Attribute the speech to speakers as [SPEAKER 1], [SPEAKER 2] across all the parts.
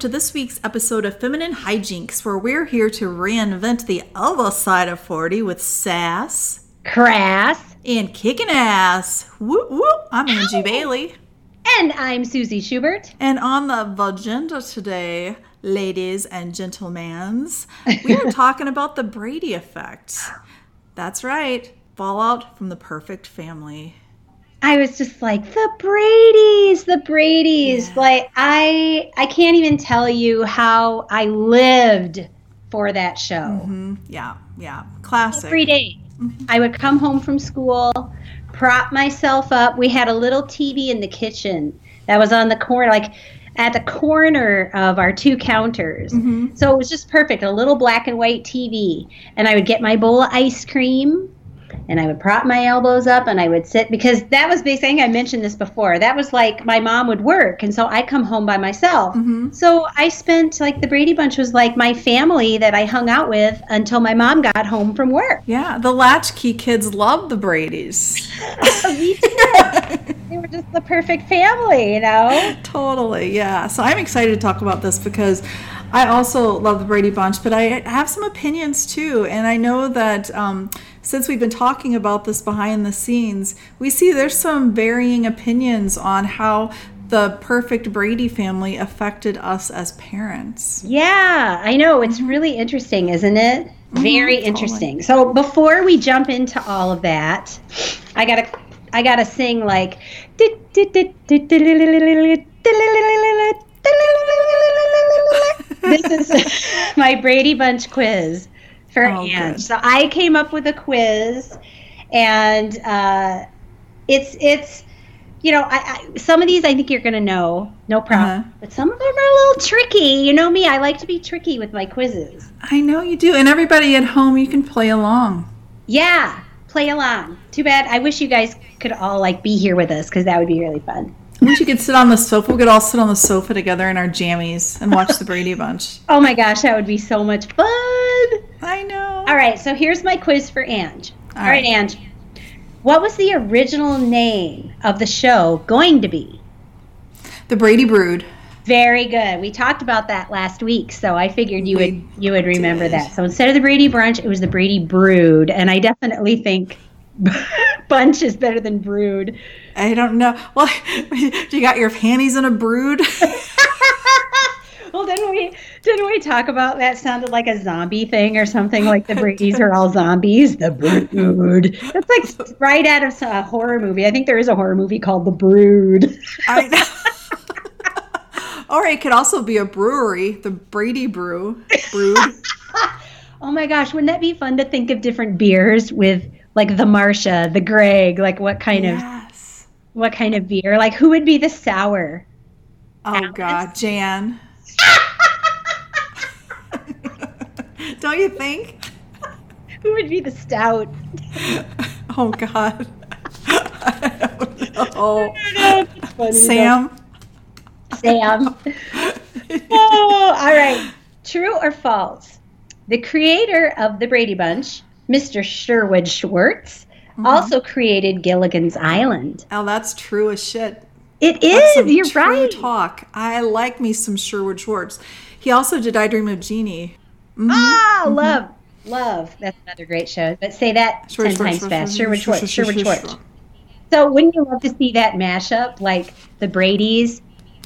[SPEAKER 1] to this week's episode of Feminine Hijinks, where we're here to reinvent the other side of 40 with sass
[SPEAKER 2] Crass.
[SPEAKER 1] and kicking ass. Whoop whoop. I'm Angie Bailey.
[SPEAKER 2] And I'm Susie Schubert.
[SPEAKER 1] And on the agenda today, ladies and gentlemen, we are talking about the Brady effect. That's right, fallout from the perfect family.
[SPEAKER 2] I was just like the Brady's, the Brady's. Like I, I can't even tell you how I lived for that show.
[SPEAKER 1] hmm Yeah, yeah. Classic.
[SPEAKER 2] Every day, I would come home from school, prop myself up. We had a little TV in the kitchen that was on the corner, like at the corner of our two counters.
[SPEAKER 1] Mhm.
[SPEAKER 2] So it was just perfect, a little black and white TV. And I would get my bowl of ice cream and I would prop my elbows up and I would sit because that was basically, I think I mentioned this before. That was like my mom would work. And so I come home by myself.
[SPEAKER 1] Mhm.
[SPEAKER 2] So I spent like the Brady Bunch was like my family that I hung out with until my mom got home from work.
[SPEAKER 1] Yeah, the latchkey kids love the Brady's.
[SPEAKER 2] Me too. they were just the perfect family, you know?
[SPEAKER 1] Totally, yeah. So I'm excited to talk about this because I also love the Brady Bunch, but I have some opinions too. And I know that um, since we've been talking about this behind the scenes, we see there's some varying opinions on how the perfect Brady family affected us as parents.
[SPEAKER 2] Yeah, I know. It's really interesting, isn't it? Very
[SPEAKER 1] totally.
[SPEAKER 2] interesting. So before we jump into all of that, I gotta I gotta sing like this is my Brady Bunch quiz for
[SPEAKER 1] Oh,
[SPEAKER 2] Ange.
[SPEAKER 1] good.
[SPEAKER 2] So I came up with a quiz, and uh, it's it's you know I, I some of these I think you're gonna know, no problem.
[SPEAKER 1] Uh-huh.
[SPEAKER 2] But some of them are a little tricky. You know me, I like to be tricky with my quizzes.
[SPEAKER 1] I know you do. And everybody at home, you can play along.
[SPEAKER 2] Yeah, play along. Too bad. I wish you guys could all like be here with us because that would be really fun.
[SPEAKER 1] Wish you could sit on the sofa. We could all sit on the sofa together in our jammies and watch the Brady Bunch.
[SPEAKER 2] Oh my gosh, that would be so much fun.
[SPEAKER 1] I know.
[SPEAKER 2] All right, so here's my quiz for Ange.
[SPEAKER 1] All
[SPEAKER 2] all right,
[SPEAKER 1] right.
[SPEAKER 2] Ange. What was the original name of the show going to be?
[SPEAKER 1] The Brady Brood.
[SPEAKER 2] Very good. We talked about that last week, so I figured you
[SPEAKER 1] We
[SPEAKER 2] would you would remember
[SPEAKER 1] did.
[SPEAKER 2] that. So instead of the Brady Brunch, it was the Brady Brood, and I definitely think Bunch is better than Brood.
[SPEAKER 1] I don't know. Well, do you got your panties in a brood.
[SPEAKER 2] Well, didn't we didn't we talk about that? Sounded like a zombie thing or something. Like the Brady's are all zombies. The Brood. That's like right out of a horror movie. I think there is a horror movie called The Brood.
[SPEAKER 1] I know. or it could also be a brewery, the Brady Brew. Brood.
[SPEAKER 2] Oh my gosh, wouldn't that be fun to think of different beers with like the Marcia, the Greg, like what kind of what kind of beer? Like who would be the sour?
[SPEAKER 1] Oh God, Jan. don't you think?
[SPEAKER 2] Who would be the stout?
[SPEAKER 1] Oh God. I don't know.
[SPEAKER 2] It's funny,
[SPEAKER 1] Sam.
[SPEAKER 2] Sam. oh, all right. True or false? The creator of the Brady Bunch, Mr. Sherwood Schwartz,
[SPEAKER 1] Mm-hmm.
[SPEAKER 2] also created Gilligan's Island.
[SPEAKER 1] Oh, that's true as shit.
[SPEAKER 2] It
[SPEAKER 1] some.
[SPEAKER 2] You're right.
[SPEAKER 1] talk. I like me some Sherwood Schwartz. He also did I Dream of Jeannie. Mhm.
[SPEAKER 2] Ah, love, love. That's another great show. But say that
[SPEAKER 1] Sherwood
[SPEAKER 2] ten
[SPEAKER 1] Schwartz,
[SPEAKER 2] times
[SPEAKER 1] Schwartz,
[SPEAKER 2] fast. Sherwood
[SPEAKER 1] Schwartz,
[SPEAKER 2] Schwartz.
[SPEAKER 1] Schwartz,
[SPEAKER 2] Sherwood
[SPEAKER 1] Schwartz,
[SPEAKER 2] Schwartz.
[SPEAKER 1] Schwartz.
[SPEAKER 2] So wouldn't you love to see that mashup, like the Brady's?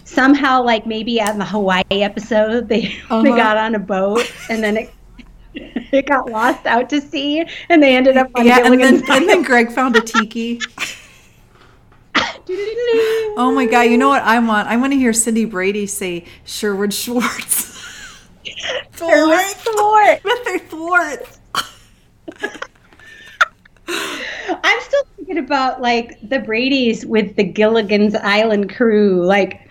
[SPEAKER 2] Somehow, like maybe on the Hawaii episode, they they
[SPEAKER 1] Uh-huh.
[SPEAKER 2] got on a boat and then it it got lost out to sea, and they ended up on
[SPEAKER 1] Yeah, and then, and then Greg found a tiki. Oh my god, you know what I want? I want to hear Cindy Brady say Sherwood Schwartz.
[SPEAKER 2] Sherwood Schwartz.
[SPEAKER 1] Mr. Schwartz.
[SPEAKER 2] I'm still thinking about like the Brady's with the Gilligan's Island crew. Like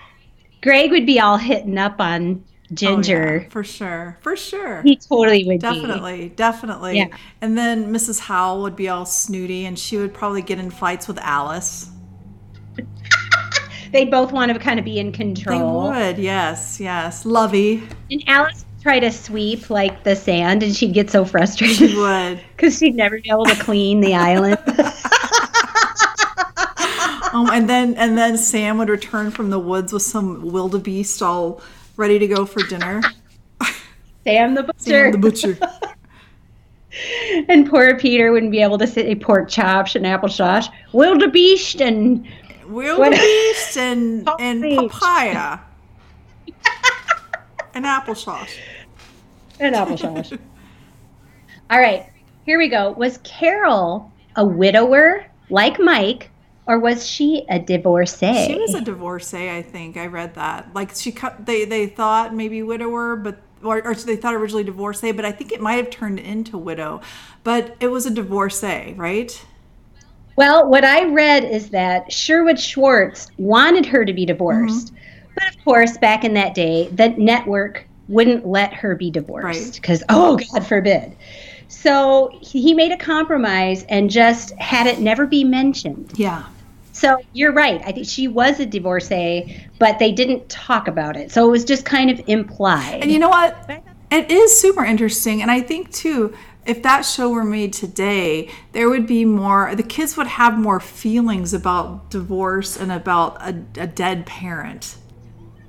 [SPEAKER 2] Greg would be all hitting up on Ginger.
[SPEAKER 1] Oh, yeah, for sure. For sure.
[SPEAKER 2] He totally would be.
[SPEAKER 1] Definitely, definitely.
[SPEAKER 2] Yeah.
[SPEAKER 1] And then Mrs. Howell would be all snooty and she would probably get in fights with Alice.
[SPEAKER 2] They both want to kind of be in control.
[SPEAKER 1] They would, yes, yes. Lovey.
[SPEAKER 2] And Alice would try to sweep like the sand, and she'd get so
[SPEAKER 1] She
[SPEAKER 2] frustrated
[SPEAKER 1] would.
[SPEAKER 2] because she'd never be able to clean the island.
[SPEAKER 1] Um, and then and then Sam would return from the woods with some wildebeest all ready to go for dinner.
[SPEAKER 2] Sam the butcher.
[SPEAKER 1] Sam the butcher.
[SPEAKER 2] and poor Peter wouldn't be able to say pork chops and applesauce. Wildebeest and
[SPEAKER 1] wildebeest and and papaya and applesauce
[SPEAKER 2] and applesauce. All right, here we go. Was Carol a widower like Mike, or was she a divorcee?
[SPEAKER 1] She was a divorcee, I think. I read that. Like she cut. They they thought maybe widower, but or, or they thought originally divorcee, but I think it might have turned into widow. But it was a divorcee, right?
[SPEAKER 2] Well, what I read is that Sherwood Schwartz wanted her to be divorced. Mm-hmm. But of course, back in that day, the network wouldn't let her be divorced because, right. oh, God forbid. So he made a compromise and just had it never be mentioned.
[SPEAKER 1] Yeah.
[SPEAKER 2] So you're right. I think she was a divorcee, but they didn't talk about it. So it was just kind of implied.
[SPEAKER 1] And you know what? It is super interesting. And I think, too, if that show were made today, there would be more, the kids would have more feelings about divorce and about a, a dead parent.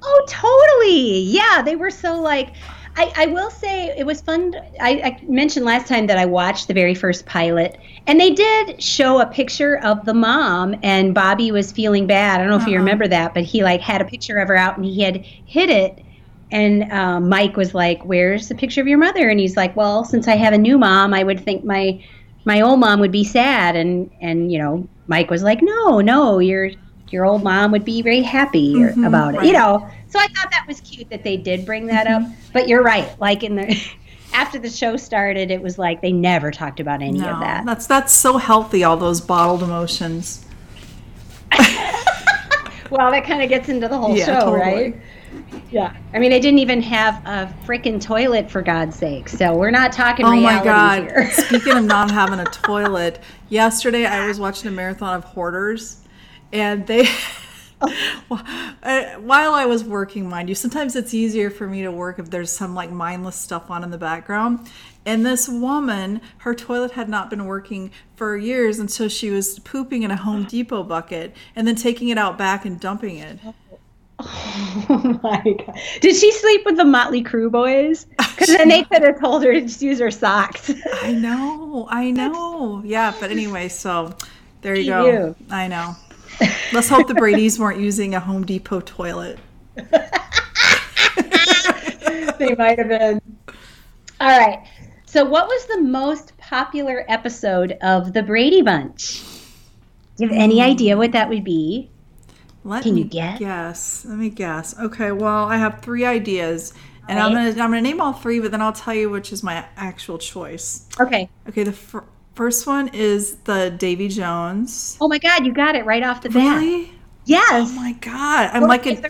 [SPEAKER 2] Oh, totally. Yeah. They were so like, I, I will say it was fun. I, I, mentioned last time that I watched the very first pilot, and they did show a picture of the mom, and Bobby was feeling bad. I don't know uh-huh. if you uh-huh. remember that, but he like had a picture of her out, and he had hid it. And um, Mike was like, "Where's the picture of your mother?" And he's like, "Well, since I have a new mom, I would think my my old mom would be sad." And and you know, Mike was like, "No, no, your your old mom would be very happy mm-hmm, about it." Right. You know so I thought that was cute that they did bring that up. But you're right. Like in the after the show started, it was like they never talked about any no, of that.
[SPEAKER 1] That's that's so healthy. All those bottled emotions.
[SPEAKER 2] well, that kind of gets into the whole yeah, show, totally. right? Yeah. I mean, they didn't even have a freaking toilet for God's sake. So we're not talking. Oh my God!
[SPEAKER 1] Speaking of not having a toilet, yesterday I was watching a marathon of Hoarders, and they uh, while I was working, mind you, sometimes it's easier for me to work if there's some like mindless stuff on in the background. And this woman, her toilet had not been working for years, and so she was pooping in a Home Depot bucket and then taking it out back and dumping it.
[SPEAKER 2] Oh my god! Did she sleep with the Motley Crue boys? Because then they could have told her to just use her socks.
[SPEAKER 1] I know, I know. Yeah, but anyway, so there you go. You. I know. Let's hope the Brady's weren't using a Home Depot toilet. they
[SPEAKER 2] might have been. All right. So, what was the most popular episode of the Brady Bunch? Do you have any hmm. idea what that would be?
[SPEAKER 1] Let Can you guess? Let me guess. Okay. Well, I have three ideas, and right. I'm gonna I'm gonna name all three, but then I'll tell you which is my actual choice.
[SPEAKER 2] Okay.
[SPEAKER 1] Okay. The fir- First one is the Davy Jones.
[SPEAKER 2] Oh my God, you got it right off the bat.
[SPEAKER 1] Really?
[SPEAKER 2] Yes.
[SPEAKER 1] Oh my God, I'm like a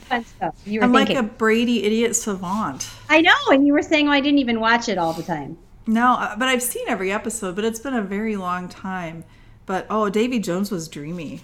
[SPEAKER 1] I'm like a Brady idiot savant.
[SPEAKER 2] I know, and you were saying, "Oh, I didn't even watch it all the time."
[SPEAKER 1] No, uh, but I've seen every episode, but it's been a very long time. But oh, Davy Jones was dreamy.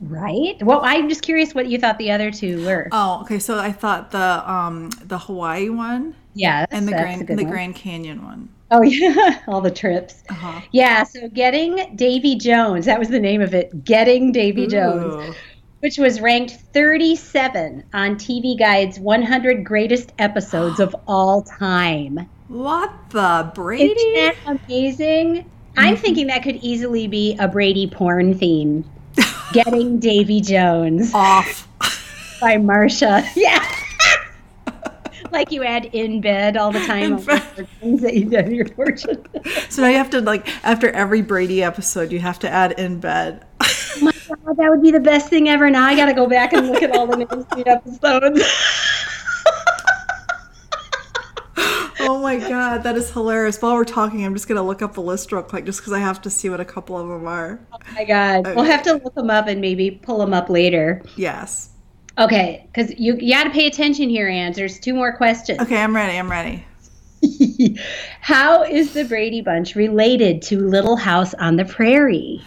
[SPEAKER 2] Right. Well, I'm just curious what you thought the other two were.
[SPEAKER 1] Oh, okay. So I thought the um the Hawaii one.
[SPEAKER 2] Yeah,
[SPEAKER 1] and the Grand the one. Grand Canyon one.
[SPEAKER 2] Oh yeah, all the trips. Uh-huh. Yeah, so getting Davy Jones, that was the name of it. Getting Davy Ooh. Jones, which was ranked 37 on TV Guide's 100 greatest episodes of all time.
[SPEAKER 1] What the Brady? Isn't
[SPEAKER 2] that amazing? Mm-hmm. I'm thinking that could easily be a Brady porn theme. Getting Davy Jones
[SPEAKER 1] off
[SPEAKER 2] by Marcia. Yeah like you add in bed all the time. things that you do your fortune.
[SPEAKER 1] so now you have to like after every Brady episode, you have to add in bed.
[SPEAKER 2] oh my god, that would be the best thing ever. Now I got to go back and look at all the names episodes.
[SPEAKER 1] oh my god, that is hilarious. While we're talking, I'm just gonna look up the list real quick, just because I have to see what a couple of them are.
[SPEAKER 2] Oh my god, okay. we'll have to look them up and maybe pull them up later.
[SPEAKER 1] Yes.
[SPEAKER 2] Okay, because you, you got to pay attention here, Anne. There's two more questions.
[SPEAKER 1] Okay, I'm ready. I'm ready.
[SPEAKER 2] How is the Brady Bunch related to Little House on the Prairie?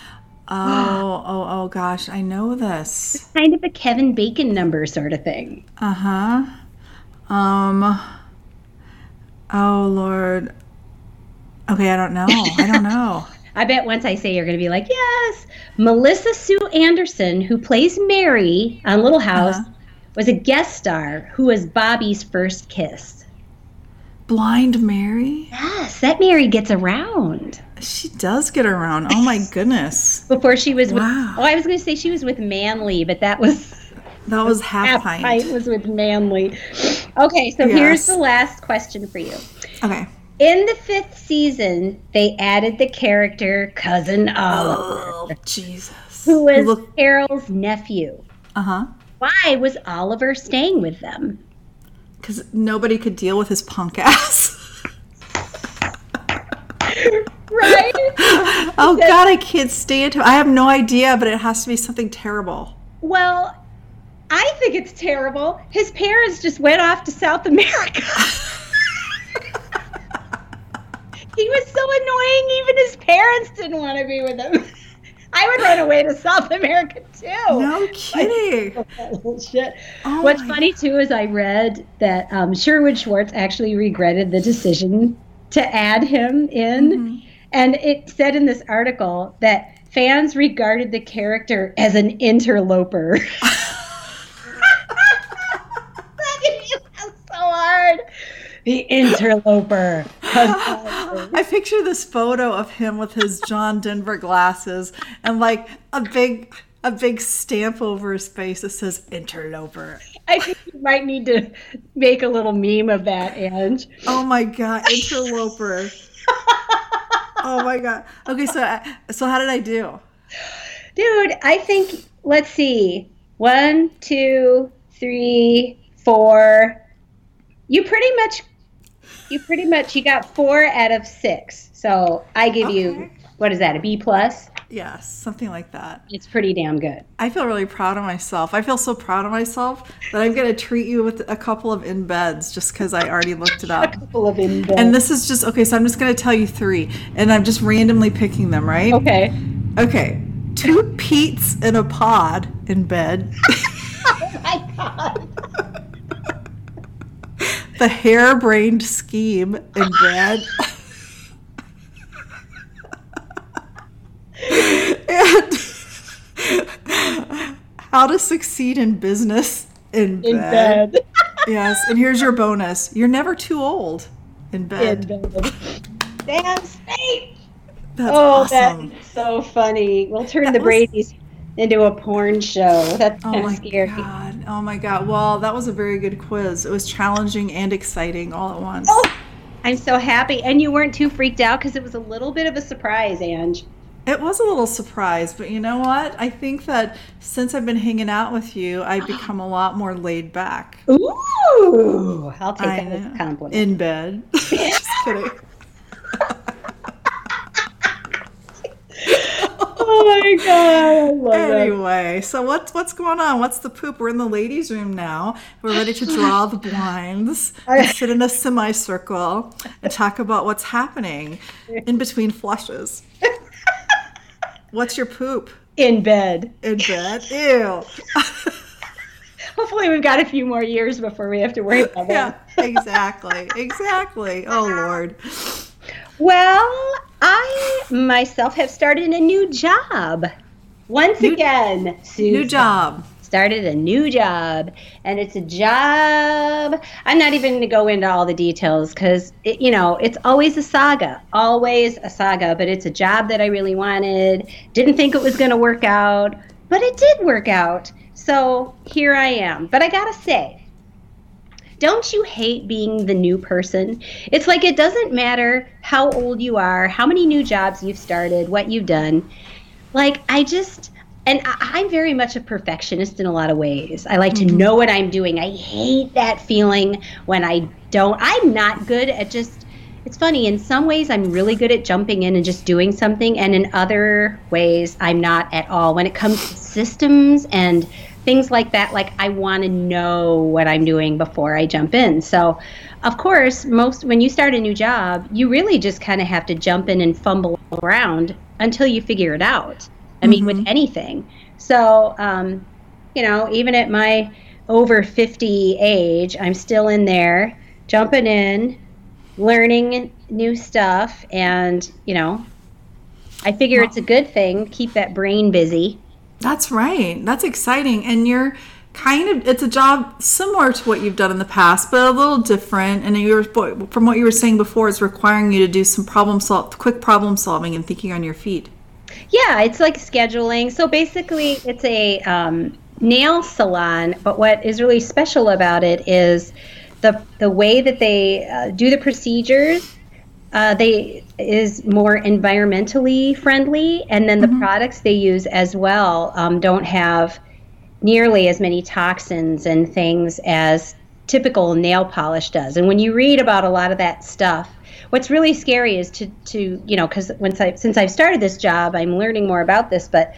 [SPEAKER 1] Oh, oh, oh, gosh, I know this.
[SPEAKER 2] It's kind of a Kevin Bacon number sort of thing.
[SPEAKER 1] Uh huh. Um. Oh Lord. Okay, I don't know. I don't know.
[SPEAKER 2] I bet once I say you're going to be like, yes. Melissa Sue Anderson, who plays Mary on Little House, uh-huh. was a guest star who was Bobby's first kiss.
[SPEAKER 1] Blind Mary?
[SPEAKER 2] Yes, that Mary gets around.
[SPEAKER 1] She does get around. Oh my goodness.
[SPEAKER 2] Before she was
[SPEAKER 1] Wow.
[SPEAKER 2] with, oh, I was going to say she was with Manly, but that was
[SPEAKER 1] That was half
[SPEAKER 2] half
[SPEAKER 1] pint.
[SPEAKER 2] pint was with Manly. Okay, so
[SPEAKER 1] Yes.
[SPEAKER 2] here's the last question for you.
[SPEAKER 1] Okay.
[SPEAKER 2] In the fifth season, they added the character Cousin Oliver,
[SPEAKER 1] Oh, Jesus.
[SPEAKER 2] who was
[SPEAKER 1] Look,
[SPEAKER 2] Carol's nephew.
[SPEAKER 1] uh huh.
[SPEAKER 2] Why was Oliver staying with them?
[SPEAKER 1] Because nobody could deal with his punk ass.
[SPEAKER 2] Right?
[SPEAKER 1] oh God, I can't stand him. I have no idea, but it has to be something terrible.
[SPEAKER 2] well, I think it's terrible. His parents just went off to South America. he was so annoying, even his parents didn't want to be with him. I would run away to South America too.
[SPEAKER 1] No kidding.
[SPEAKER 2] Shit.
[SPEAKER 1] Oh
[SPEAKER 2] What's funny too is I read that um, Sherwood Schwartz actually regretted the decision to add him in,
[SPEAKER 1] Mm-hmm.
[SPEAKER 2] and it said in this article that fans regarded the character as an interloper. that so hard. The interloper. Uh,
[SPEAKER 1] I picture this photo of him with his John Denver glasses and like a big a big stamp over his face that says interloper.
[SPEAKER 2] I think you might need to make a little meme of that, Ange.
[SPEAKER 1] Oh my god, interloper. oh my god. Okay, so I- so how did I do?
[SPEAKER 2] Dude, I think let's see. One, two, three, four. You pretty much you pretty much you got four out of six. So I give you what is that, a B plus?
[SPEAKER 1] Yes, something like that.
[SPEAKER 2] It's pretty damn good.
[SPEAKER 1] I feel really proud of myself. I feel so proud of myself that I'm going to treat you with a couple of in beds just because I already looked it up.
[SPEAKER 2] Full of in beds.
[SPEAKER 1] And this is just okay. So I'm just going to tell you three, and I'm just randomly picking them, right?
[SPEAKER 2] Okay.
[SPEAKER 1] Okay. Two Pete's in a pod in bed.
[SPEAKER 2] Oh my god.
[SPEAKER 1] The harebrained scheme in bed. and how to succeed in business in,
[SPEAKER 2] In
[SPEAKER 1] bed.
[SPEAKER 2] bed.
[SPEAKER 1] Yes, and here's your bonus. You're never too old in bed.
[SPEAKER 2] In bed. Damn straight.
[SPEAKER 1] That's
[SPEAKER 2] Oh,
[SPEAKER 1] awesome.
[SPEAKER 2] that's so funny. We'll turn
[SPEAKER 1] That
[SPEAKER 2] the
[SPEAKER 1] was-
[SPEAKER 2] Brady's into a porn show. That's
[SPEAKER 1] Oh
[SPEAKER 2] kind of scary.
[SPEAKER 1] god. Oh my god. Well, that was a very good quiz. It was challenging and exciting all at once.
[SPEAKER 2] Oh, I'm so happy. And you weren't too freaked out because it was a little bit of a surprise, Ange.
[SPEAKER 1] It was a little surprise, but you know what? I think that since I've been hanging out with you, I've become a lot more laid back.
[SPEAKER 2] Ooh, I'll take
[SPEAKER 1] I
[SPEAKER 2] that as a compliment.
[SPEAKER 1] In bed. Just kidding.
[SPEAKER 2] oh my god, I.
[SPEAKER 1] Anyway, so what's what's going on? What's the poop? We're in the ladies' room now. We're ready to draw the blinds and sit in a semicircle and talk about what's happening in between flushes. What's your poop
[SPEAKER 2] In bed.
[SPEAKER 1] in bed? Ew.
[SPEAKER 2] Hopefully, we've got a few more years before we have to worry about
[SPEAKER 1] yeah,
[SPEAKER 2] that.
[SPEAKER 1] exactly, exactly. Oh Lord.
[SPEAKER 2] Well, I myself have started a new job. Once
[SPEAKER 1] New-
[SPEAKER 2] again,
[SPEAKER 1] New job.
[SPEAKER 2] started a new job and it's a job i'm not even going to go into all the details because you know it's always a saga always a saga but it's a job that i really wanted didn't think it was going to work out but it did work out so here i am but i gotta say don't you hate being the new person? It's like it doesn't matter how old you are, how many new jobs you've started, what you've done. Like, I just, and I, I'm very much a perfectionist in a lot of ways. I like to mm-hmm. know what I'm doing. I hate that feeling when I don't. I'm not good at just, it's funny, in some ways, I'm really good at jumping in and just doing something, and in other ways, I'm not at all. When it comes to systems and things like that, like I want to know what I'm doing before I jump in. So, of course, most when you start a new job, you really just kind of have to jump in and fumble around until you figure it out. I mean, with anything. So, um, you know, even at my over 50 age, I'm still in there jumping in, learning new stuff, and, you know, I figure it's a good thing. Keep that brain busy.
[SPEAKER 1] That's right. That's exciting. And you're kind of it's a job similar to what you've done in the past but a little different and you're from what you were saying before it's requiring you to do some problem solve quick problem solving and thinking on your feet
[SPEAKER 2] yeah it's like scheduling so basically it's a um, nail salon but what is really special about it is the the way that they uh, do the procedures uh, they is more environmentally friendly and then mm-hmm. the products they use as well um, don't have nearly as many toxins and things as typical nail polish does. And when you read about a lot of that stuff, what's really scary is to to you know because once I since I've started this job, I'm learning more about this, but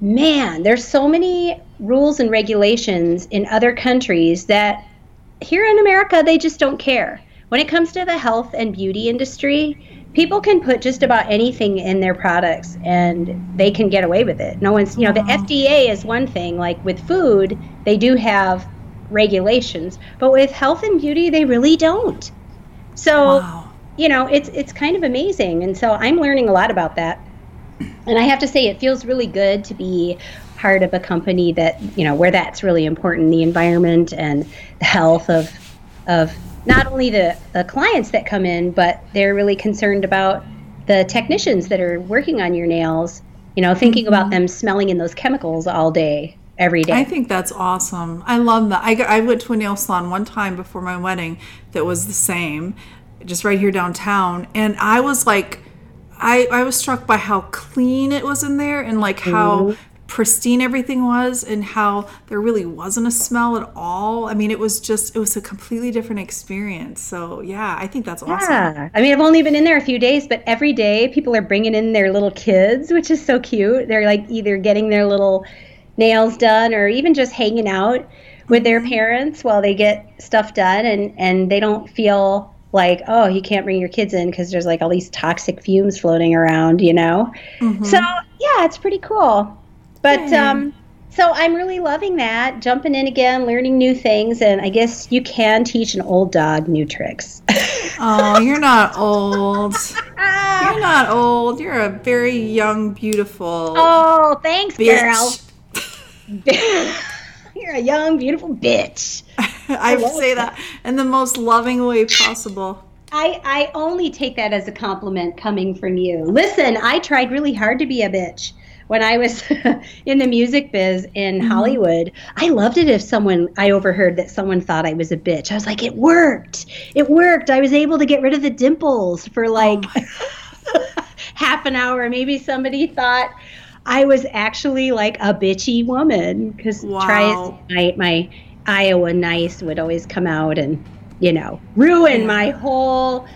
[SPEAKER 2] man, there's so many rules and regulations in other countries that here in America they just don't care. When it comes to the health and beauty industry, people can put just about anything in their products and they can get away with it. No one's, you know, the FDA is one thing. Like with food, they do have regulations, but with health and beauty, they really don't. So, wow. you know, it's it's kind of amazing, and so I'm learning a lot about that. And I have to say, it feels really good to be part of a company that you know where that's really important the environment and the health of of not only the, the clients that come in, but they're really concerned about the technicians that are working on your nails, you know, thinking mm-hmm. about them smelling in those chemicals all day, every day.
[SPEAKER 1] I think that's awesome. I love that. I, I went to a nail salon one time before my wedding that was the same, just right here downtown. And I was like, I, I was struck by how clean it was in there and like how mm-hmm pristine everything was and how there really wasn't a smell at all. I mean, it was just, it was a completely different experience. So, yeah, I think that's awesome. Yeah.
[SPEAKER 2] I mean, I've only been in there a few days, but every day people are bringing in their little kids, which is so cute. They're like either getting their little nails done or even just hanging out with their mm-hmm. parents while they get stuff done and, and they don't feel like oh you can't bring your kids in because there's like all these toxic fumes floating around you know mm-hmm. so yeah it's pretty cool but um, so I'm really loving that, jumping in again, learning new things, and I guess you can teach an old dog new tricks.
[SPEAKER 1] oh, you're not old. You're not old. You're a very young, beautiful.
[SPEAKER 2] Oh, thanks, bitch. girl. you're a young, beautiful bitch.
[SPEAKER 1] I, I say that in the most loving way possible.
[SPEAKER 2] I, I only take that as a compliment coming from you. Listen, I tried really hard to be a bitch when I was in the music biz in mm-hmm. Hollywood, I loved it if someone I overheard that someone thought I was a bitch. I was like, it worked. It worked. I was able to get rid of the dimples for like oh half an hour. Maybe somebody thought I was actually like a bitchy woman because wow. try my my Iowa nice would always come out and you know ruin yeah. my whole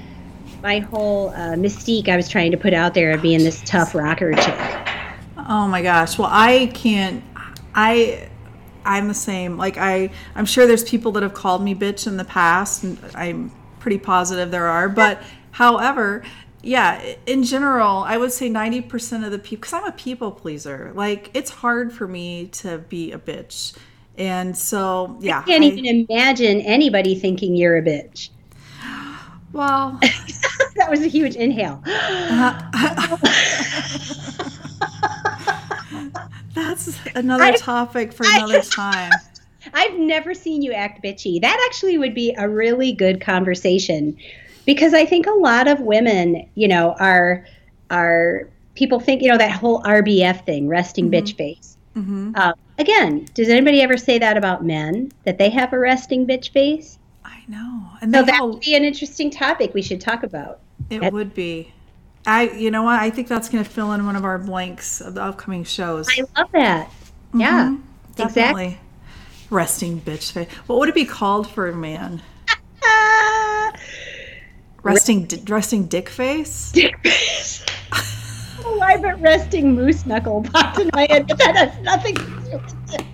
[SPEAKER 2] my whole uh, mystique I was trying to put out there of being this tough rocker chick.
[SPEAKER 1] Oh my gosh. Well, I can't. I. I'm the same. Like I, I'm sure there's people that have called me bitch in the past, and I'm pretty positive there are. But however, yeah, in general, I would say 90% of the people, because I'm a people pleaser. Like it's hard for me to be a bitch, and so yeah,
[SPEAKER 2] I can't I, even imagine anybody thinking you're a bitch.
[SPEAKER 1] Well,
[SPEAKER 2] that was a huge inhale. Uh,
[SPEAKER 1] That's another I, topic for another I, time.
[SPEAKER 2] I've never seen you act bitchy. That actually would be a really good conversation because I think a lot of women, you know, are are people think you know that whole RBF thing, resting mm-hmm. bitch face. Mm-hmm. Uh, again, does anybody ever say that about men that they have a resting bitch face?
[SPEAKER 1] I know,
[SPEAKER 2] and so that would be an interesting topic we should talk about.
[SPEAKER 1] It would be. I, you know what? I think that's going to fill in one of our blanks of the upcoming shows.
[SPEAKER 2] I love that. Mm-hmm. Yeah, definitely. Exactly.
[SPEAKER 1] Resting bitch face. What would it be called for a man? resting, d- resting dick face.
[SPEAKER 2] Dick face. oh, I bet resting moose knuckle popped in my head, but that has nothing to do with it.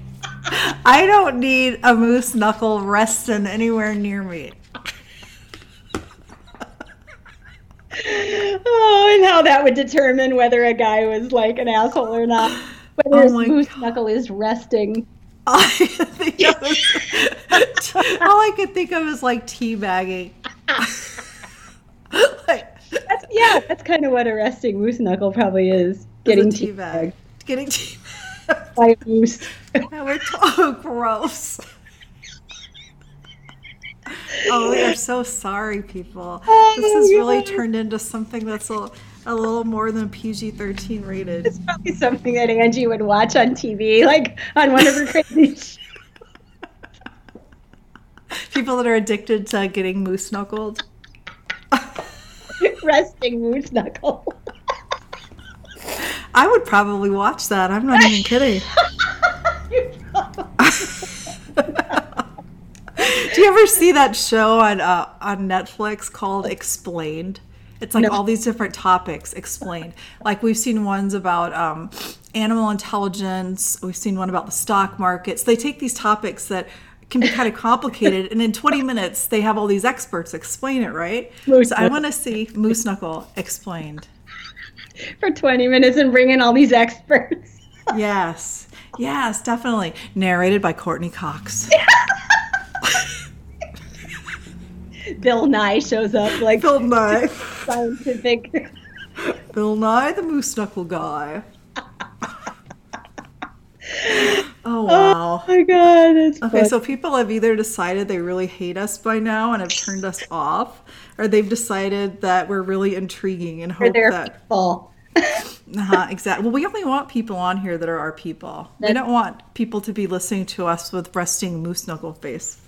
[SPEAKER 1] I don't need a moose knuckle resting anywhere near me.
[SPEAKER 2] Oh, and how that would determine whether a guy was like an asshole or not. Whether oh his moose God. knuckle is resting.
[SPEAKER 1] All I, think all I could think of is like teabagging.
[SPEAKER 2] like, that's, yeah, that's kind of what a resting moose knuckle probably is. Getting teabagged.
[SPEAKER 1] Getting teabagged.
[SPEAKER 2] by a moose.
[SPEAKER 1] We're oh, gross. Oh, we are so sorry, people. Oh, this has really turned into something that's a, a little more than PG 13 rated.
[SPEAKER 2] It's probably something that Angie would watch on TV, like on one of her crazy shows.
[SPEAKER 1] People that are addicted to getting moose knuckled.
[SPEAKER 2] resting moose knuckle.
[SPEAKER 1] I would probably watch that. I'm not even kidding. Do you ever see that show on uh, on Netflix called Explained? It's like
[SPEAKER 2] No.
[SPEAKER 1] all these different topics explained. Like we've seen ones about um, animal intelligence. We've seen one about the stock markets. They take these topics that can be kind of complicated, and in 20 minutes they have all these experts explain it. Right?
[SPEAKER 2] Moose
[SPEAKER 1] so I want to see Moose Knuckle explained.
[SPEAKER 2] for 20 minutes and bring in all these experts.
[SPEAKER 1] Yes, yes, definitely. Narrated by Courteney Cox.
[SPEAKER 2] Bill Nye shows up like
[SPEAKER 1] Bill Nye.
[SPEAKER 2] scientific.
[SPEAKER 1] Bill Nye, the Moose Knuckle guy. Oh wow.
[SPEAKER 2] Oh my god,
[SPEAKER 1] Okay,
[SPEAKER 2] funny.
[SPEAKER 1] so people have either decided they really hate us by now and have turned us off, or they've decided that we're really intriguing and hope
[SPEAKER 2] they're
[SPEAKER 1] that
[SPEAKER 2] people.
[SPEAKER 1] uh exactly. Well, we only want people on here that are our people. We don't want people to be listening to us with resting moose knuckle face.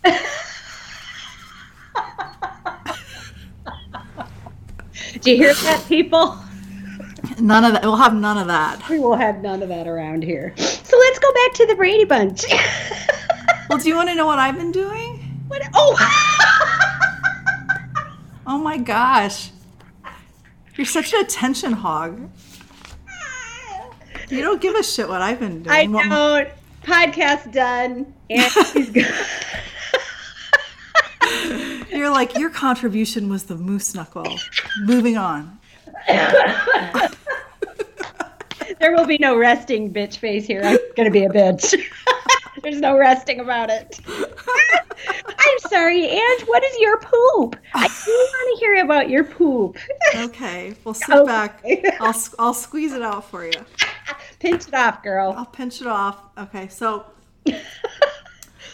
[SPEAKER 2] Do you hear that, people?
[SPEAKER 1] None of that. We'll have none of that.
[SPEAKER 2] We will have none of that around here. So let's go back to the Brady Bunch.
[SPEAKER 1] Well, do you want to know what I've been doing?
[SPEAKER 2] what? Oh,
[SPEAKER 1] Oh my gosh. You're such an attention hog. You don't give a shit what I've been doing.
[SPEAKER 2] I don't. Podcast done. And he's go-
[SPEAKER 1] You're like, your contribution was the moose knuckle. Moving on.
[SPEAKER 2] there will be no resting bitch face here. I'm gonna be a bitch. There's no resting about it. I'm sorry, Ange. What is your poop? I do want to hear about your poop.
[SPEAKER 1] Okay, well, sit
[SPEAKER 2] Okay.
[SPEAKER 1] back. I'll, I'll squeeze it out for you.
[SPEAKER 2] Pinch it off, girl.
[SPEAKER 1] I'll pinch it off. Okay, so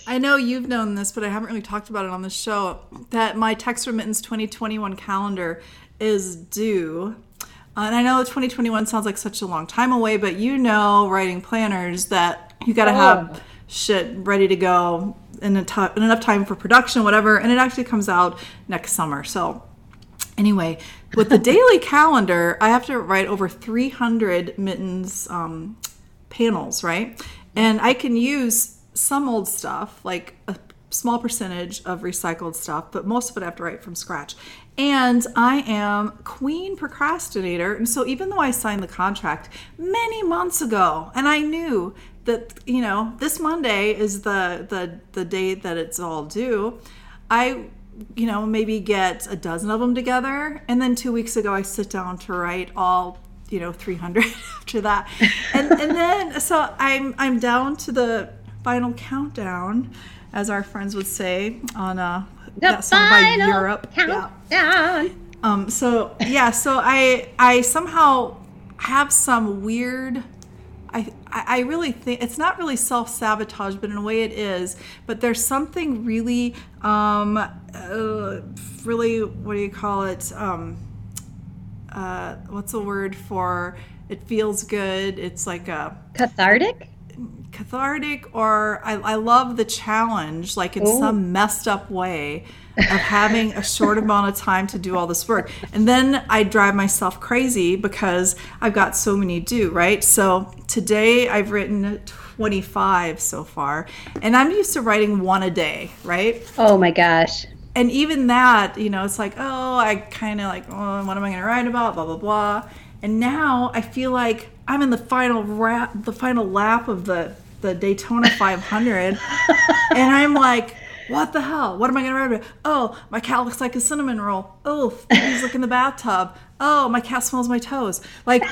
[SPEAKER 1] I know you've known this, but I haven't really talked about it on the show. That my Texts from Mittens 2021 calendar is due. Uh, and I know 2021 sounds like such a long time away, but you know, writing planners, that you got to
[SPEAKER 2] Oh.
[SPEAKER 1] have shit ready to go in, a in enough time for production, whatever. And it actually comes out next summer. So anyway, with the daily calendar, I have to write over 300 mittens um, panels, right? And I can use some old stuff, like a small percentage of recycled stuff, but most of it I have to write from scratch. And I am queen procrastinator. And so even though I signed the contract many months ago, and I knew that, you know, this Monday is the the the date that it's all due, I you know, maybe get a dozen of them together. And then two weeks ago, I sit down to write all, you know, 300 after that. And, and then, so I'm, I'm down to the final countdown, as our friends would say on uh, that song by Europe. Yeah. Um, so yeah, so I I somehow have some weird. I I I really think it's not really self sabotage, but in a way it is. But there's something really, um, uh, really what do you call it? Um, uh, what's the word for? It feels good. It's like a
[SPEAKER 2] Cathartic?
[SPEAKER 1] Cathartic or I, I love the challenge like in some messed up way of having a short amount of time to do all this work and then i drive myself crazy because i've got so many due right so today i've written 25 so far and i'm used to writing one a day right
[SPEAKER 2] Oh my gosh.
[SPEAKER 1] and even that, you know, it's like, oh, I kind of like, oh, what am I going to write about? Blah blah blah. And now I feel like I'm in the final rap, the final lap of the the Daytona 500, and I'm like, what the hell? What am I going to write? Oh, my cat looks like a cinnamon roll. Oh, he's like in the bathtub. Oh, my cat smells my toes. Like,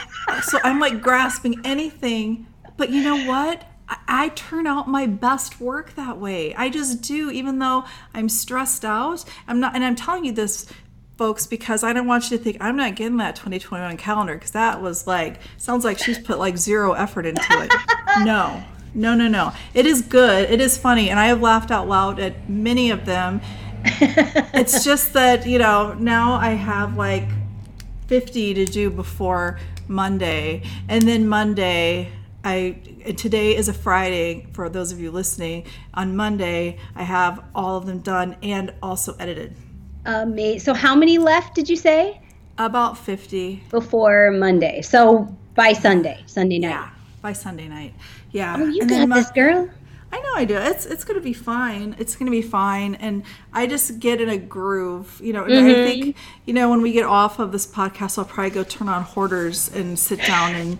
[SPEAKER 1] so I'm like grasping anything. But you know what? I- I turn out my best work that way. I just do, even though I'm stressed out. I'm not, and I'm telling you this folks, because I don't want you to think I'm not getting that 2021 calendar because that was like sounds like she's put like zero effort into it. no, no, no, no. It is good. It is funny, and I have laughed out loud at many of them. it's just that you know now I have like 50 to do before Monday, and then Monday I today is a Friday for those of you listening. On Monday, I have all of them done and also edited.
[SPEAKER 2] Amazing. So, how many left did you say?
[SPEAKER 1] About 50.
[SPEAKER 2] Before Monday. So, by Sunday, Sunday night.
[SPEAKER 1] Yeah, by Sunday night. Yeah.
[SPEAKER 2] Oh, you and got this, girl.
[SPEAKER 1] I know I do. It's it's gonna be fine. It's gonna be fine, and I just get in a groove. You know, mm-hmm. I think you know when we get off of this podcast, I'll probably go turn on Hoarders and sit down and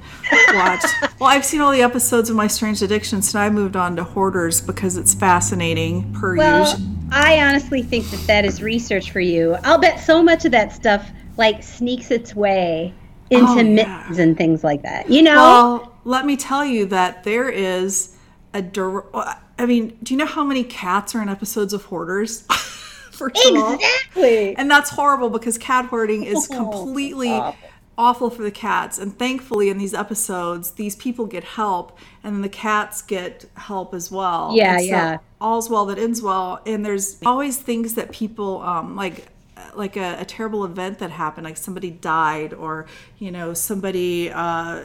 [SPEAKER 1] watch. well, I've seen all the episodes of My Strange Addictions, so I moved on to Hoarders because it's fascinating per well, usual.
[SPEAKER 2] I honestly think that that is research for you. I'll bet so much of that stuff like sneaks its way into oh, yeah. mittens and things like that. You know.
[SPEAKER 1] Well, let me tell you that there is a dur- I mean, do you know how many cats are in episodes of Hoarders?
[SPEAKER 2] First exactly.
[SPEAKER 1] All? And that's horrible because cat hoarding is oh, completely oh, awful for the cats. And thankfully, in these episodes, these people get help and the cats get help as well.
[SPEAKER 2] Yeah, so yeah.
[SPEAKER 1] All's well that ends well. And there's always things that people um, like like a, a, terrible event that happened like somebody died or you know somebody uh,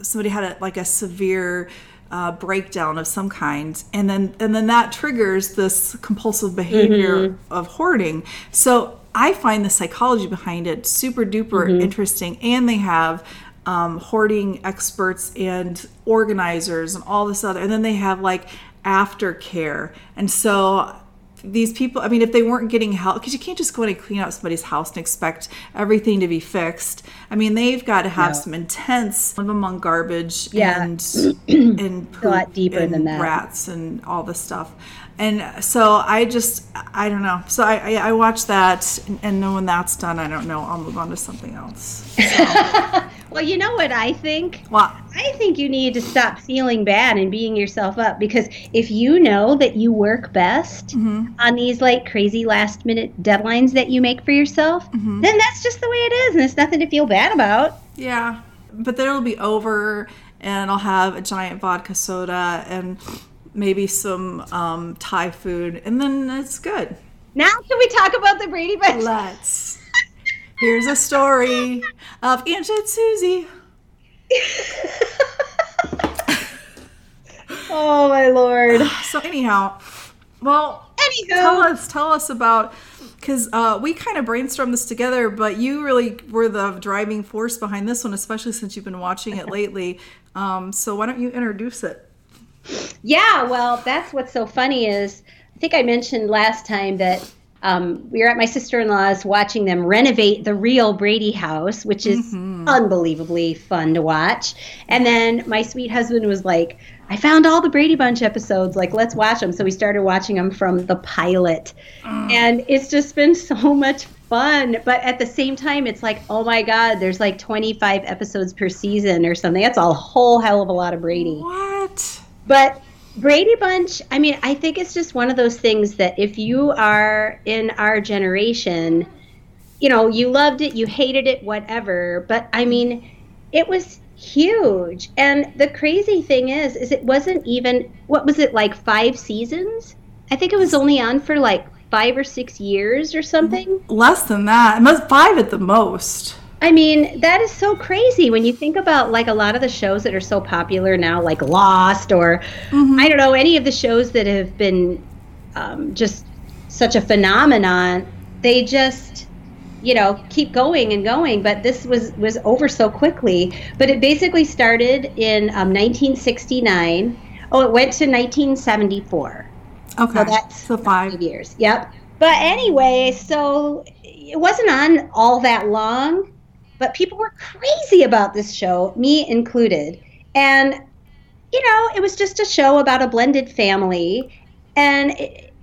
[SPEAKER 1] somebody had a, like a severe uh, breakdown of some kind, and then and then that triggers this compulsive behavior mm-hmm. of hoarding. So I find the psychology behind it super duper mm-hmm. interesting, and they have um, hoarding experts and organizers and all this other, and then they have like aftercare, and so these people i mean if they weren't getting help because you can't just go in and clean out somebody's house and expect everything to be fixed i mean they've got to have yeah. some intense live among garbage
[SPEAKER 2] yeah.
[SPEAKER 1] and and
[SPEAKER 2] poop a lot deeper
[SPEAKER 1] and
[SPEAKER 2] than that
[SPEAKER 1] rats and all this stuff and so i just i don't know so i i, I watch that and, and when that's done i don't know i'll move on to something else so.
[SPEAKER 2] Well, you know what I think?
[SPEAKER 1] What?
[SPEAKER 2] I think you need to stop feeling bad and beating yourself up because if you know that you work best mm-hmm. on these like crazy last minute deadlines that you make for yourself, mm-hmm. then that's just the way it is and it's nothing to feel bad about.
[SPEAKER 1] Yeah. But then it'll be over and I'll have a giant vodka soda and maybe some um, Thai food and then it's good.
[SPEAKER 2] Now can we talk about the Brady Bunch?
[SPEAKER 1] Let's. Here's a story of Aunt and Susie.
[SPEAKER 2] oh my lord.
[SPEAKER 1] So anyhow, well,
[SPEAKER 2] Anywho.
[SPEAKER 1] tell us tell us about because uh, we kind of brainstormed this together, but you really were the driving force behind this one, especially since you've been watching it lately. Um, so why don't you introduce it?
[SPEAKER 2] Yeah, well, that's what's so funny is I think I mentioned last time that um, we were at my sister-in-law's watching them renovate the real Brady house, which is mm-hmm. unbelievably fun to watch. And then my sweet husband was like, I found all the Brady Bunch episodes. Like, let's watch them. So we started watching them from the pilot. Mm. And it's just been so much fun. But at the same time, it's like, oh my God, there's like 25 episodes per season or something. That's a whole hell of a lot of Brady.
[SPEAKER 1] What?
[SPEAKER 2] But Brady Bunch, I mean, I think it's just one of those things that if you are in our generation, you know, you loved it, you hated it, whatever, but I mean, it was huge. And the crazy thing is is it wasn't even what was it like 5 seasons? I think it was only on for like 5 or 6 years or something.
[SPEAKER 1] Less than that. It was 5 at the most.
[SPEAKER 2] I mean, that is so crazy when you think about like a lot of the shows that are so popular now, like Lost, or mm-hmm. I don't know, any of the shows that have been um, just such a phenomenon. They just, you know, keep going and going. But this was was over so quickly. But it basically started in um, 1969. Oh, it went to 1974.
[SPEAKER 1] Okay,
[SPEAKER 2] so that's
[SPEAKER 1] so five.
[SPEAKER 2] five years. Yep. But anyway, so it wasn't on all that long but people were crazy about this show, me included. And, you know, it was just a show about a blended family. And it,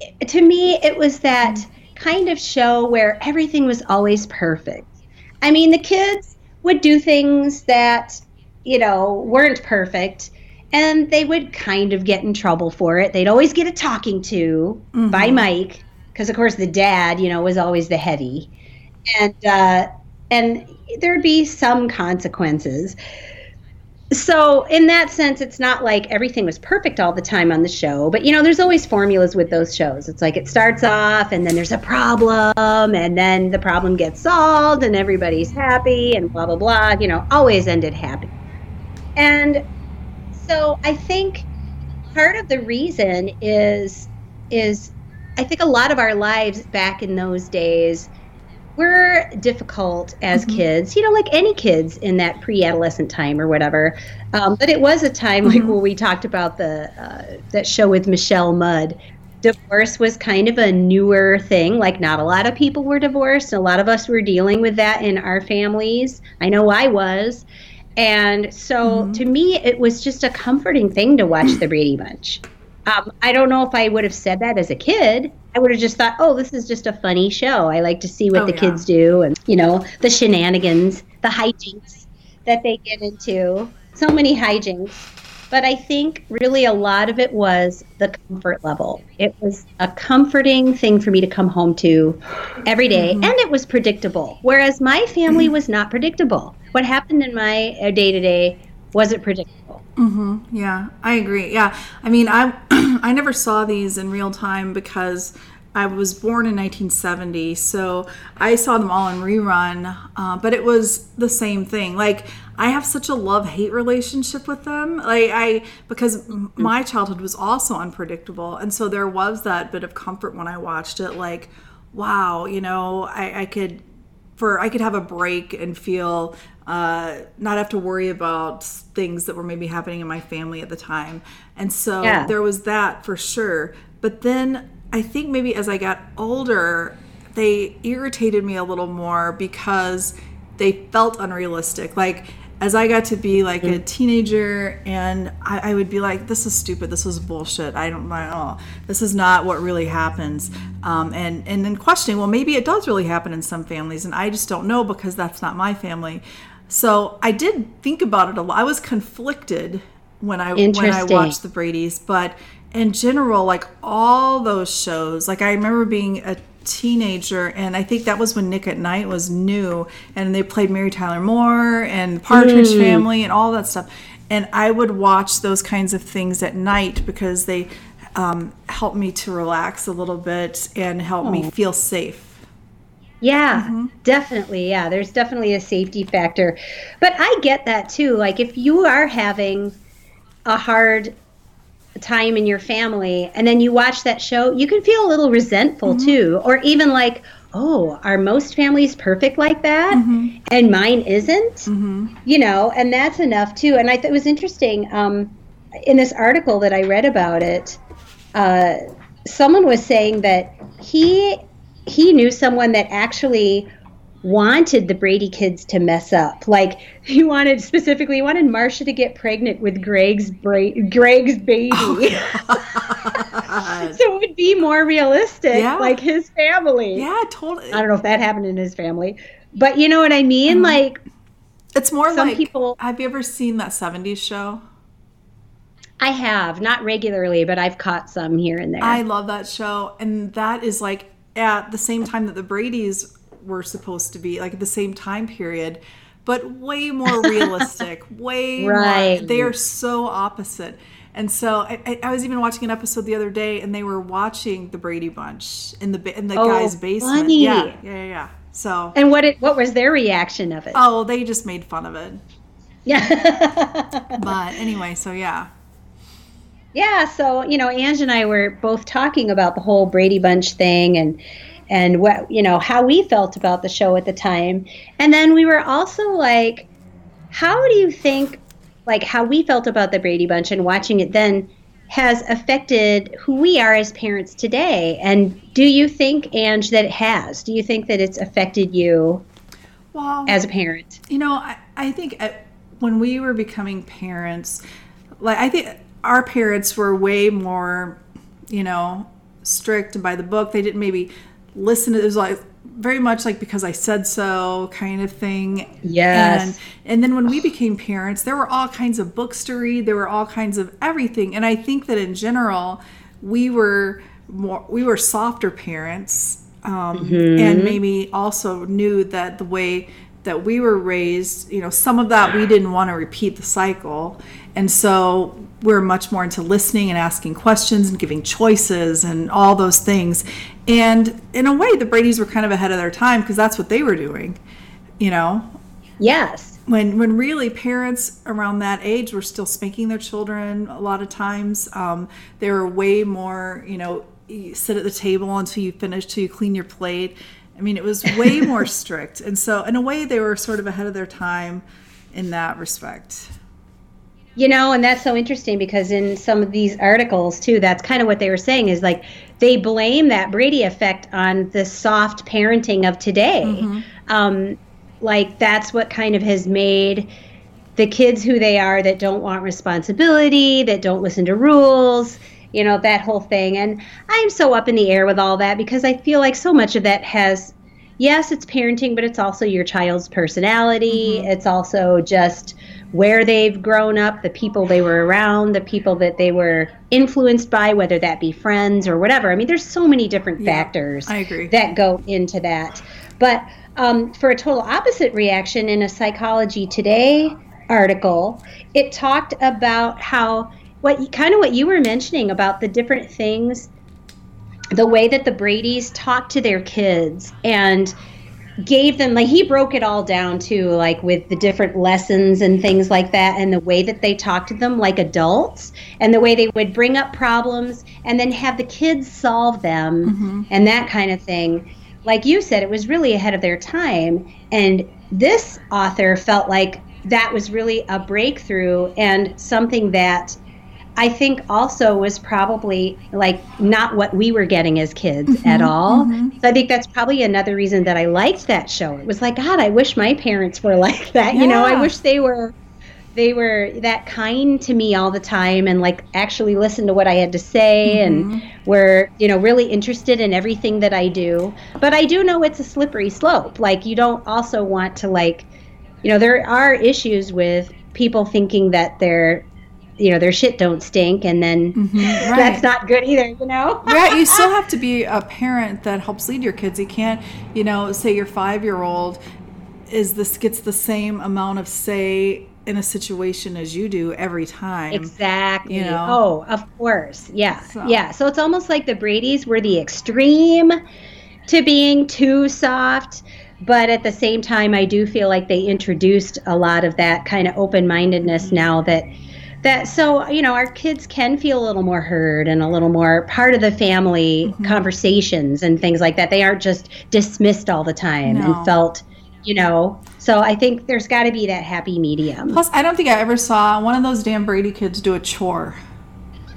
[SPEAKER 2] it, to me, it was that kind of show where everything was always perfect. I mean, the kids would do things that, you know, weren't perfect and they would kind of get in trouble for it. They'd always get a talking to mm-hmm. by Mike because, of course, the dad, you know, was always the heady. and uh, and there'd be some consequences. So in that sense, it's not like everything was perfect all the time on the show, but you know, there's always formulas with those shows. It's like it starts off, and then there's a problem, and then the problem gets solved, and everybody's happy, and blah blah blah. You know, always ended happy. And so I think part of the reason is is I think a lot of our lives back in those days were difficult as mm-hmm. kids, you know, like any kids in that pre-adolescent time or whatever. Um, but it was a time mm-hmm. like where we talked about the uh, that show with Michelle Mudd. Divorce was kind of a newer thing. Like not a lot of people were divorced. A lot of us were dealing with that in our families. I know I was. And so mm-hmm. to me, it was just a comforting thing to watch the Brady Bunch. Um, I don't know if I would have said that as a kid. I would have just thought, oh, this is just a funny show. I like to see what oh, the yeah. kids do and, you know, the shenanigans, the hijinks that they get into. So many hijinks. But I think really a lot of it was the comfort level. It was a comforting thing for me to come home to every day, mm-hmm. and it was predictable. Whereas my family was not predictable. What happened in my day to day wasn't predictable.
[SPEAKER 1] Mm-hmm. Yeah, I agree. Yeah, I mean, I I never saw these in real time because I was born in 1970, so I saw them all in rerun. Uh, but it was the same thing. Like I have such a love hate relationship with them. Like I because my childhood was also unpredictable, and so there was that bit of comfort when I watched it. Like, wow, you know, I, I could for I could have a break and feel uh, not have to worry about things that were maybe happening in my family at the time. And so yeah. there was that for sure. But then I think maybe as I got older, they irritated me a little more because they felt unrealistic. Like as I got to be like a mm. teenager, and I, I, would be like, "This is stupid. This is bullshit. I don't know. This is not what really happens." Um, and and then questioning, well, maybe it does really happen in some families, and I just don't know because that's not my family. So I did think about it a lot. I was conflicted when I when I watched the Brady's, but in general, like all those shows, like I remember being a teenager and i think that was when Nick at Nite was new and they played mary tyler moore and partridge mm. family and all that stuff and i would watch those kinds of things at night because they um, helped me to relax a little bit and help oh. me feel safe
[SPEAKER 2] yeah, mm-hmm. definitely. Yeah, there's definitely a safety factor. But I get that too. Like if you are having a hard time in your family and then you watch that show, you can feel a little resentful mm-hmm. too. Or even like, oh, are most families perfect like that? Mm-hmm. And mine isn't? Mm-hmm. You know, and that's enough too. And I thought it was interesting. Um, in this article that I read about it, uh, someone was saying that he he knew someone that actually wanted the Brady kids to mess up. Like he wanted specifically, he wanted Marcia to get pregnant with Greg's Bra- Greg's baby. Oh, so it would be more realistic, yeah. like his family.
[SPEAKER 1] Yeah, totally.
[SPEAKER 2] I don't know if that happened in his family, but you know what I mean. Mm-hmm. Like
[SPEAKER 1] it's more some like people. Have you ever seen that '70s show?
[SPEAKER 2] I have not regularly, but I've caught some here and there.
[SPEAKER 1] I love that show, and that is like at the same time that the Brady's were supposed to be, like at the same time period, but way more realistic, way right. more. They are so opposite. And so I, I, was even watching an episode the other day, and they were watching the Brady Bunch in the in the oh, guy's basement. Funny. Yeah, yeah, yeah, yeah. So
[SPEAKER 2] and what it, what was their reaction of it?
[SPEAKER 1] Oh, they just made fun of it. Yeah. but anyway, so yeah.
[SPEAKER 2] Yeah, so you know, Ange and I were both talking about the whole Brady Bunch thing and and what you know how we felt about the show at the time, and then we were also like, how do you think like how we felt about the Brady Bunch and watching it then has affected who we are as parents today? And do you think, Ange, that it has? Do you think that it's affected you well, as a parent?
[SPEAKER 1] You know, I, I think uh, when we were becoming parents, like I think our parents were way more, you know, strict and by the book. They didn't maybe listen to it was like very much like because I said so kind of thing.
[SPEAKER 2] Yes.
[SPEAKER 1] And and then when we became parents, there were all kinds of books to read, there were all kinds of everything. And I think that in general, we were more we were softer parents um, and maybe also knew that the way that we were raised, you know, some of that we didn't want to repeat the cycle. And so we're much more into listening and asking questions and giving choices and all those things. And in a way, the Brady's were kind of ahead of their time because that's what they were doing, you know,
[SPEAKER 2] Yes.
[SPEAKER 1] when when really parents around that age were still spanking their children a lot of times um, they were way more you know you sit at the table until you finish till you clean your plate i mean it was way more strict and so in a way they were sort of ahead of their time in that respect
[SPEAKER 2] You know, and that's so interesting because in some of these articles too, that's kind of what they were saying is like they blame that Brady effect on the soft parenting of today. Um, like that's what kind of has made the kids who they are that don't want responsibility, that don't listen to rules, you know, that whole thing. And I'm so up in the air with all that because I feel like so much of that has, yes, it's parenting, but it's also your child's personality. It's also just where they've grown up, the people they were around, the people that they were influenced by, whether that be friends or whatever. I mean, there's so many different factors
[SPEAKER 1] I agree.
[SPEAKER 2] that go into that. But um, for a total opposite reaction, in a Psychology Today article, it talked about how what kind of what you were mentioning about the different things, the way that the Brady's talk to their kids and gave them like he broke it all down to like with the different lessons and things like that and the way that they talked to them like adults and the way they would bring up problems and then have the kids solve them mm-hmm. and that kind of thing. Like you said it was really ahead of their time. And this author felt like that was really a breakthrough and something that I think also was probably like not what we were getting as kids mm-hmm, at all. Mm-hmm. So I think that's probably another reason that I liked that show. It was like, God, I wish my parents were like that. You know, I wish they were they were that kind to me all the time and like actually listened to what I had to say and mm-hmm. were, you know, really interested in everything that I do. But I do know it's a slippery slope. Like you don't also want to like you know, there are issues with people thinking that their you know, their shit don't stink and then that's not good either, you know?
[SPEAKER 1] yeah, you still have to be a parent that helps lead your kids. You can't, you know, say your five year old is this gets the same amount of say in a situation as you do every time.
[SPEAKER 2] Exactly.
[SPEAKER 1] You know?
[SPEAKER 2] Oh, of course. Yeah.
[SPEAKER 1] So-
[SPEAKER 2] Yeah. So it's almost like the Brady's were the extreme to being too soft. But at the same time, I do feel like they introduced a lot of that kind of open mindedness
[SPEAKER 1] Mm-hmm.
[SPEAKER 2] now that that so you know our kids can feel a little more heard and a little more part of the family
[SPEAKER 1] Mm-hmm.
[SPEAKER 2] conversations and things like that they aren't just dismissed all the time
[SPEAKER 1] No.
[SPEAKER 2] and felt you know so i think there's got to be that happy medium
[SPEAKER 1] Plus, I don't think I ever saw one of those damn Brady kids do a chore.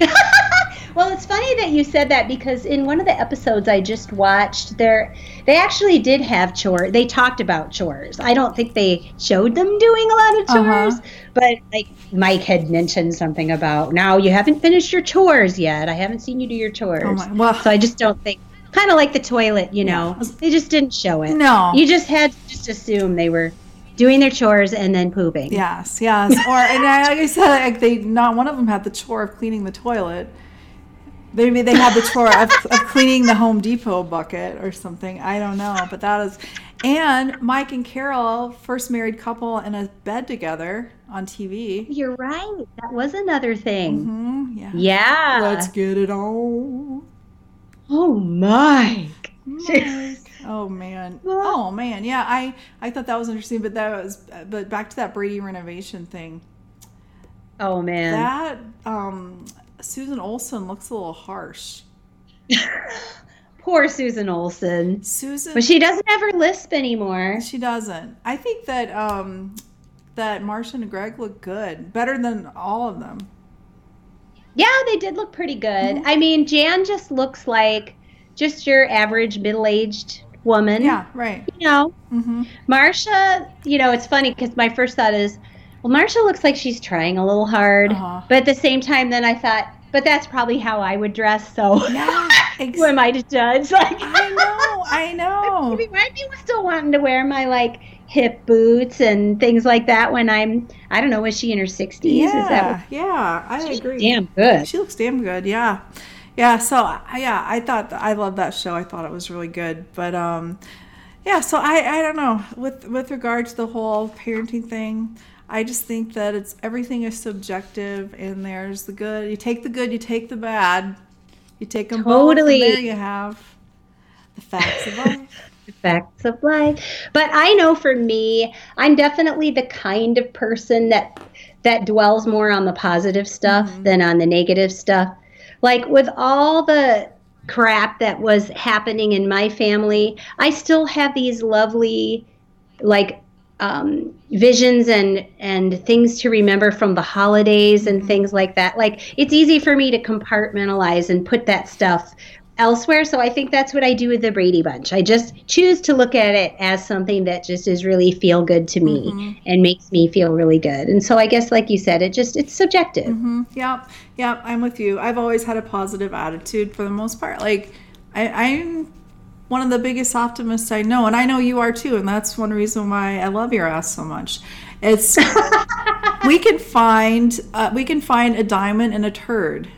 [SPEAKER 2] Well, it's funny that you said that because in one of the episodes I just watched, there they actually did have chores. They talked about chores. I don't think they showed them doing a lot of
[SPEAKER 1] Uh-huh.
[SPEAKER 2] chores, but like Mike had mentioned something about now you haven't finished your chores yet. I haven't seen you do your chores.
[SPEAKER 1] Oh my- well-
[SPEAKER 2] so I just don't think kind of like the toilet, you know. They just didn't show it.
[SPEAKER 1] No.
[SPEAKER 2] You just had to just assume they were doing their chores and then pooping.
[SPEAKER 1] Yes, yes. Or and I, like I said, like they not one of them had the chore of cleaning the toilet. Maybe they had the chore of, of cleaning the Home Depot bucket or something. I don't know, but that is. And Mike and Carol, first married couple in a bed together on TV.
[SPEAKER 2] You're right. That was another thing.
[SPEAKER 1] Mm, yeah.
[SPEAKER 2] Yeah.
[SPEAKER 1] Let's get it on.
[SPEAKER 2] Oh my.
[SPEAKER 1] Mike. Oh man. Oh man. Yeah, I I thought that was interesting, but that was but back to that Brady renovation thing.
[SPEAKER 2] Oh man.
[SPEAKER 1] That um Susan Olson looks a little harsh.
[SPEAKER 2] Poor Susan Olson.
[SPEAKER 1] Susan
[SPEAKER 2] But she doesn't ever lisp anymore.
[SPEAKER 1] she doesn't. I think that um that Marcia and Greg look good. Better than all of them.
[SPEAKER 2] Yeah, they did look pretty good. I mean, Jan just looks like just your average middle-aged woman.
[SPEAKER 1] Yeah, right.
[SPEAKER 2] You know,
[SPEAKER 1] hmm
[SPEAKER 2] Marcia, you know, it's funny because my first thought is, well, Marcia looks like she's trying a little hard.
[SPEAKER 1] Uh-huh.
[SPEAKER 2] But at the same time, then I thought, but that's probably how I would dress. So
[SPEAKER 1] Yeah. Ex-
[SPEAKER 2] who am I to judge? Like,
[SPEAKER 1] I know, I know.
[SPEAKER 2] Maybe might be still wanting to wear my like hip boots and things like that when I'm I don't know, was she in her sixties? Is
[SPEAKER 1] Yeah,
[SPEAKER 2] that
[SPEAKER 1] yeah, I agree.
[SPEAKER 2] damn good.
[SPEAKER 1] She looks damn good. Yeah, yeah. So yeah, I thought I loved that show. I thought it was really good. But um, yeah. So I I don't know with with regard to the whole parenting thing. I just think that it's everything is subjective, and there's the good. You take the good, you take the bad, you take them both,
[SPEAKER 2] Totally.
[SPEAKER 1] and there you have the facts of life.
[SPEAKER 2] The facts of life. But I know for me, I'm definitely the kind of person that that dwells more on the positive stuff mm-hmm. than on the negative stuff. Like with all the crap that was happening in my family, I still have these lovely like um, visions and and things to remember from the holidays and mm-hmm. things like that. Like it's easy for me to compartmentalize and put that stuff elsewhere. So I think that's what I do with the Brady Bunch. I just choose to look at it as something that just is really feel good to me mm-hmm. and makes me feel really good. And so I guess, like you said, it just it's subjective. Mm-hmm.
[SPEAKER 1] Yep, yep, I'm with you. I've always had a positive attitude for the most part. Like, I, I'm one of the biggest optimists I know, and I know you are too, and that's one reason why I love your ass so much. It's we can find uh, we can find a diamond in a turd.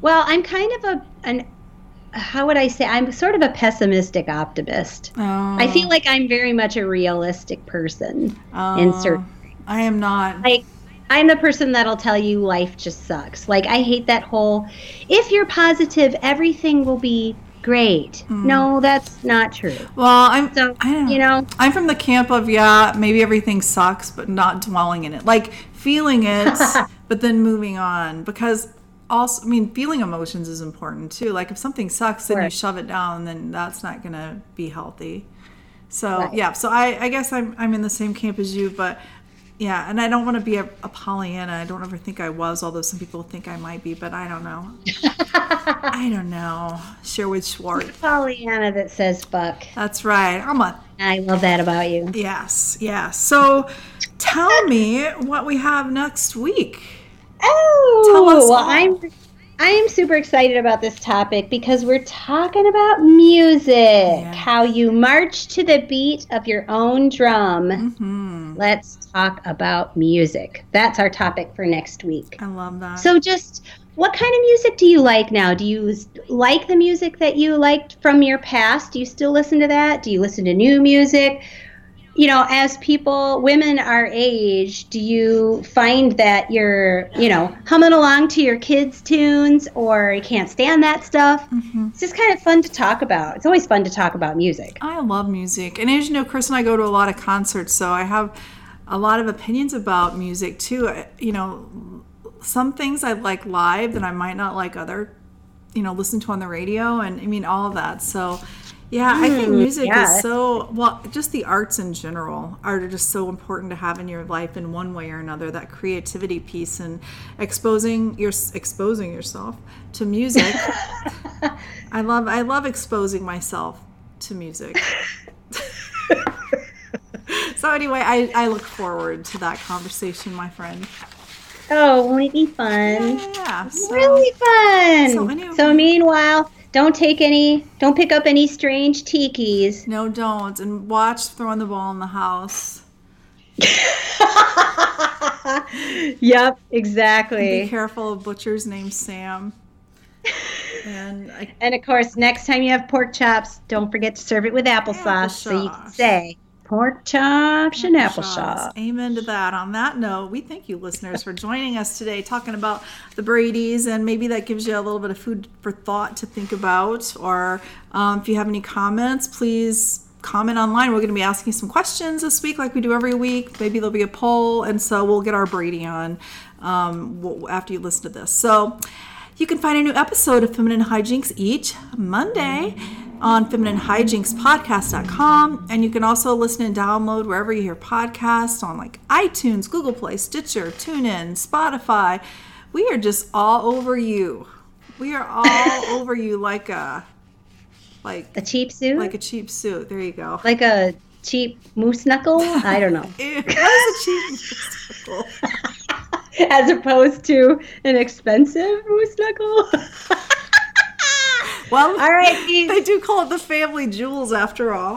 [SPEAKER 2] Well, I'm kind of a an how would I say? I'm sort of a pessimistic optimist.
[SPEAKER 1] Oh,
[SPEAKER 2] I feel like I'm very much a realistic person in
[SPEAKER 1] oh,
[SPEAKER 2] certain
[SPEAKER 1] I am not.
[SPEAKER 2] like I'm the person that'll tell you life just sucks. Like I hate that whole if you're positive everything will be great. Mm. No, that's not true.
[SPEAKER 1] well, I'm.
[SPEAKER 2] So, you know,
[SPEAKER 1] I'm from the camp of yeah, maybe everything sucks, but not dwelling in it. Like feeling it, but then moving on. Because also, I mean, feeling emotions is important too. Like if something sucks, then you shove it down, then that's not gonna be healthy. So
[SPEAKER 2] Right.
[SPEAKER 1] yeah, so I, I guess I'm I'm in the same camp as you, but yeah, and I don't want to be a, a Pollyanna. I don't ever think I was, although some people think I might be, but I don't know. I don't know. Sherwood Schwartz.
[SPEAKER 2] Pollyanna that says fuck.
[SPEAKER 1] That's right. I'm a
[SPEAKER 2] I love that about you.
[SPEAKER 1] Yes, yes. So tell me what we have next week.
[SPEAKER 2] Oh,
[SPEAKER 1] Tell us
[SPEAKER 2] well. I'm I am super excited about this topic because we're talking about music. How you march to the beat of your own drum.
[SPEAKER 1] Mm-hmm.
[SPEAKER 2] Let's talk about music. That's our topic for next week.
[SPEAKER 1] I love that.
[SPEAKER 2] So, just what kind of music do you like now? Do you like the music that you liked from your past? Do you still listen to that? Do you listen to new music? You know, as people, women our age, do you find that you're, you know, humming along to your kids' tunes or you can't stand that stuff?
[SPEAKER 1] Mm-hmm.
[SPEAKER 2] It's just kind of fun to talk about. It's always fun to talk about music.
[SPEAKER 1] I love music. And as you know, Chris and I go to a lot of concerts, so I have a lot of opinions about music too. I- You know, some things I like live that I might not like other, you know, listen to on the radio and I mean all of that. So yeah, I think hmm, music
[SPEAKER 2] yeah.
[SPEAKER 1] is so well, just the arts in general are just so important to have in your life in one way or another. That creativity piece and exposing your exposing yourself to music. I love I love exposing myself to music. so anyway, I, I look forward to that conversation, my friend.
[SPEAKER 2] Oh, won't it be fun?
[SPEAKER 1] Yeah. So,
[SPEAKER 2] really fun.
[SPEAKER 1] So
[SPEAKER 2] So, meanwhile, don't take any, don't pick up any strange tikis.
[SPEAKER 1] no, don't. And watch throwing the ball in the house.
[SPEAKER 2] yep, exactly.
[SPEAKER 1] Be careful of butchers named Sam. And I,
[SPEAKER 2] And of course, next time you have pork chops, don't forget to serve it with applesauce, so you can say pork chops and applesauce.
[SPEAKER 1] Amen to that. On that note, we thank you, listeners, for joining us today, talking about the Brady's, and maybe that gives you a little bit of food for thought to think about. Or um, if you have any comments, please comment online. We're going to be asking some questions this week, like we do every week. Maybe there'll be a poll, and so we'll get our Brady on um, after you listen to this. So. You can find a new episode of Feminine Hijinks each Monday on femininehijinkspodcast.com. And you can also listen and download wherever you hear podcasts on like iTunes, Google Play, Stitcher, TuneIn, Spotify. We are just all over you. We are all over you like a like
[SPEAKER 2] A cheap suit?
[SPEAKER 1] like a cheap suit. There you go.
[SPEAKER 2] like a cheap moose knuckle? I don't know.
[SPEAKER 1] Ew, what is a cheap suit?
[SPEAKER 2] As opposed to an expensive moose knuckle?
[SPEAKER 1] Well,
[SPEAKER 2] All right,
[SPEAKER 1] they do call it the family jewels after all.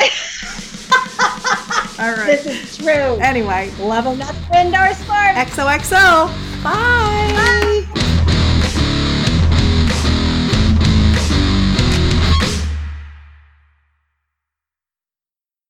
[SPEAKER 1] all right.
[SPEAKER 2] This is true.
[SPEAKER 1] Anyway,
[SPEAKER 2] Love them, not indoor sport.
[SPEAKER 1] XOXO. Bye.
[SPEAKER 2] Bye.